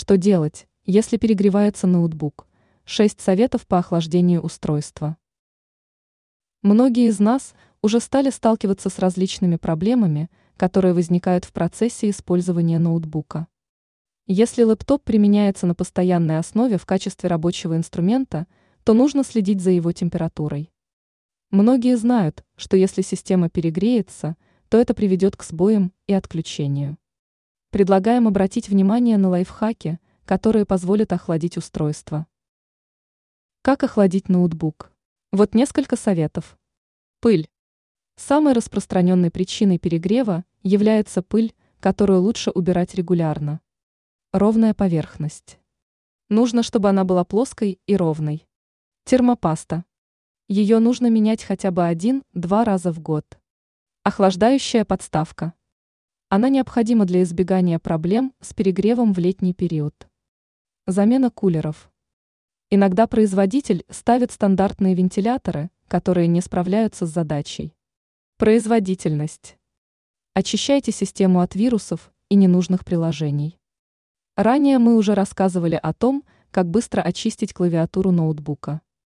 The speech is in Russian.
Что делать, если перегревается ноутбук? 6 советов по охлаждению устройства. Многие из нас уже стали сталкиваться с различными проблемами, которые возникают в процессе использования ноутбука. Если лэптоп применяется на постоянной основе в качестве рабочего инструмента, то нужно следить за его температурой. Многие знают, что если система перегреется, то это приведет к сбоям и отключению. Предлагаем обратить внимание на лайфхаки, которые позволят охладить устройство. Как охладить ноутбук? Вот несколько советов. Пыль. Самой распространенной причиной перегрева является пыль, которую лучше убирать регулярно. Ровная поверхность. Нужно, чтобы она была плоской и ровной. Термопаста. Ее нужно менять хотя бы один-два раза в год. Охлаждающая подставка. Она необходима для избегания проблем с перегревом в летний период. Замена кулеров. Иногда производитель ставит стандартные вентиляторы, которые не справляются с задачей. Производительность. Очищайте систему от вирусов и ненужных приложений. Ранее мы уже рассказывали о том, как быстро очистить клавиатуру ноутбука.